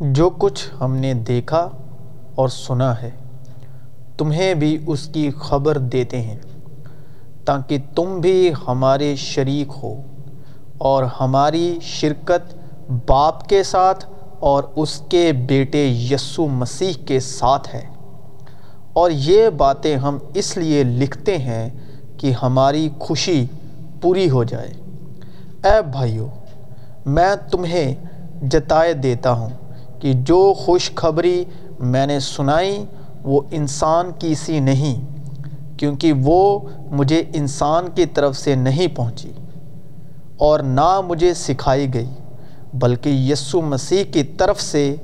جو کچھ ہم نے دیکھا اور سنا ہے، تمہیں بھی اس کی خبر دیتے ہیں، تاکہ تم بھی ہمارے شریک ہو اور ہماری شرکت باپ کے ساتھ اور اس کے بیٹے یسو مسیح کے ساتھ ہے۔ اور یہ باتیں ہم اس لیے لکھتے ہیں کہ ہماری خوشی پوری ہو جائے۔ اے بھائیو، میں تمہیں جتائے دیتا ہوں۔ کہ جو خوشخبری میں نے سنائی وہ انسان کی سی نہیں، کیونکہ وہ مجھے انسان کی طرف سے نہیں پہنچی اور نہ مجھے سکھائی گئی، بلکہ یسو مسیح کی طرف سے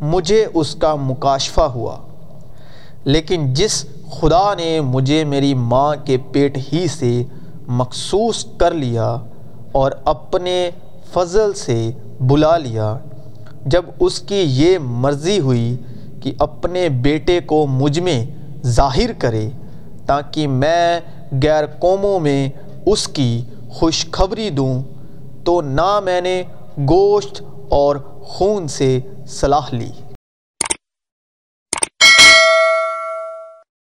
مجھے اس کا مکاشفہ ہوا۔ لیکن جس خدا نے مجھے میری ماں کے پیٹ ہی سے مخصوص کر لیا اور اپنے فضل سے بلا لیا جب اس کی یہ مرضی ہوئی کہ اپنے بیٹے کو مجھ میں ظاہر کرے تاکہ میں غیر قوموں میں اس کی خوشخبری دوں، تو نہ میں نے گوشت اور خون سے صلاح لی۔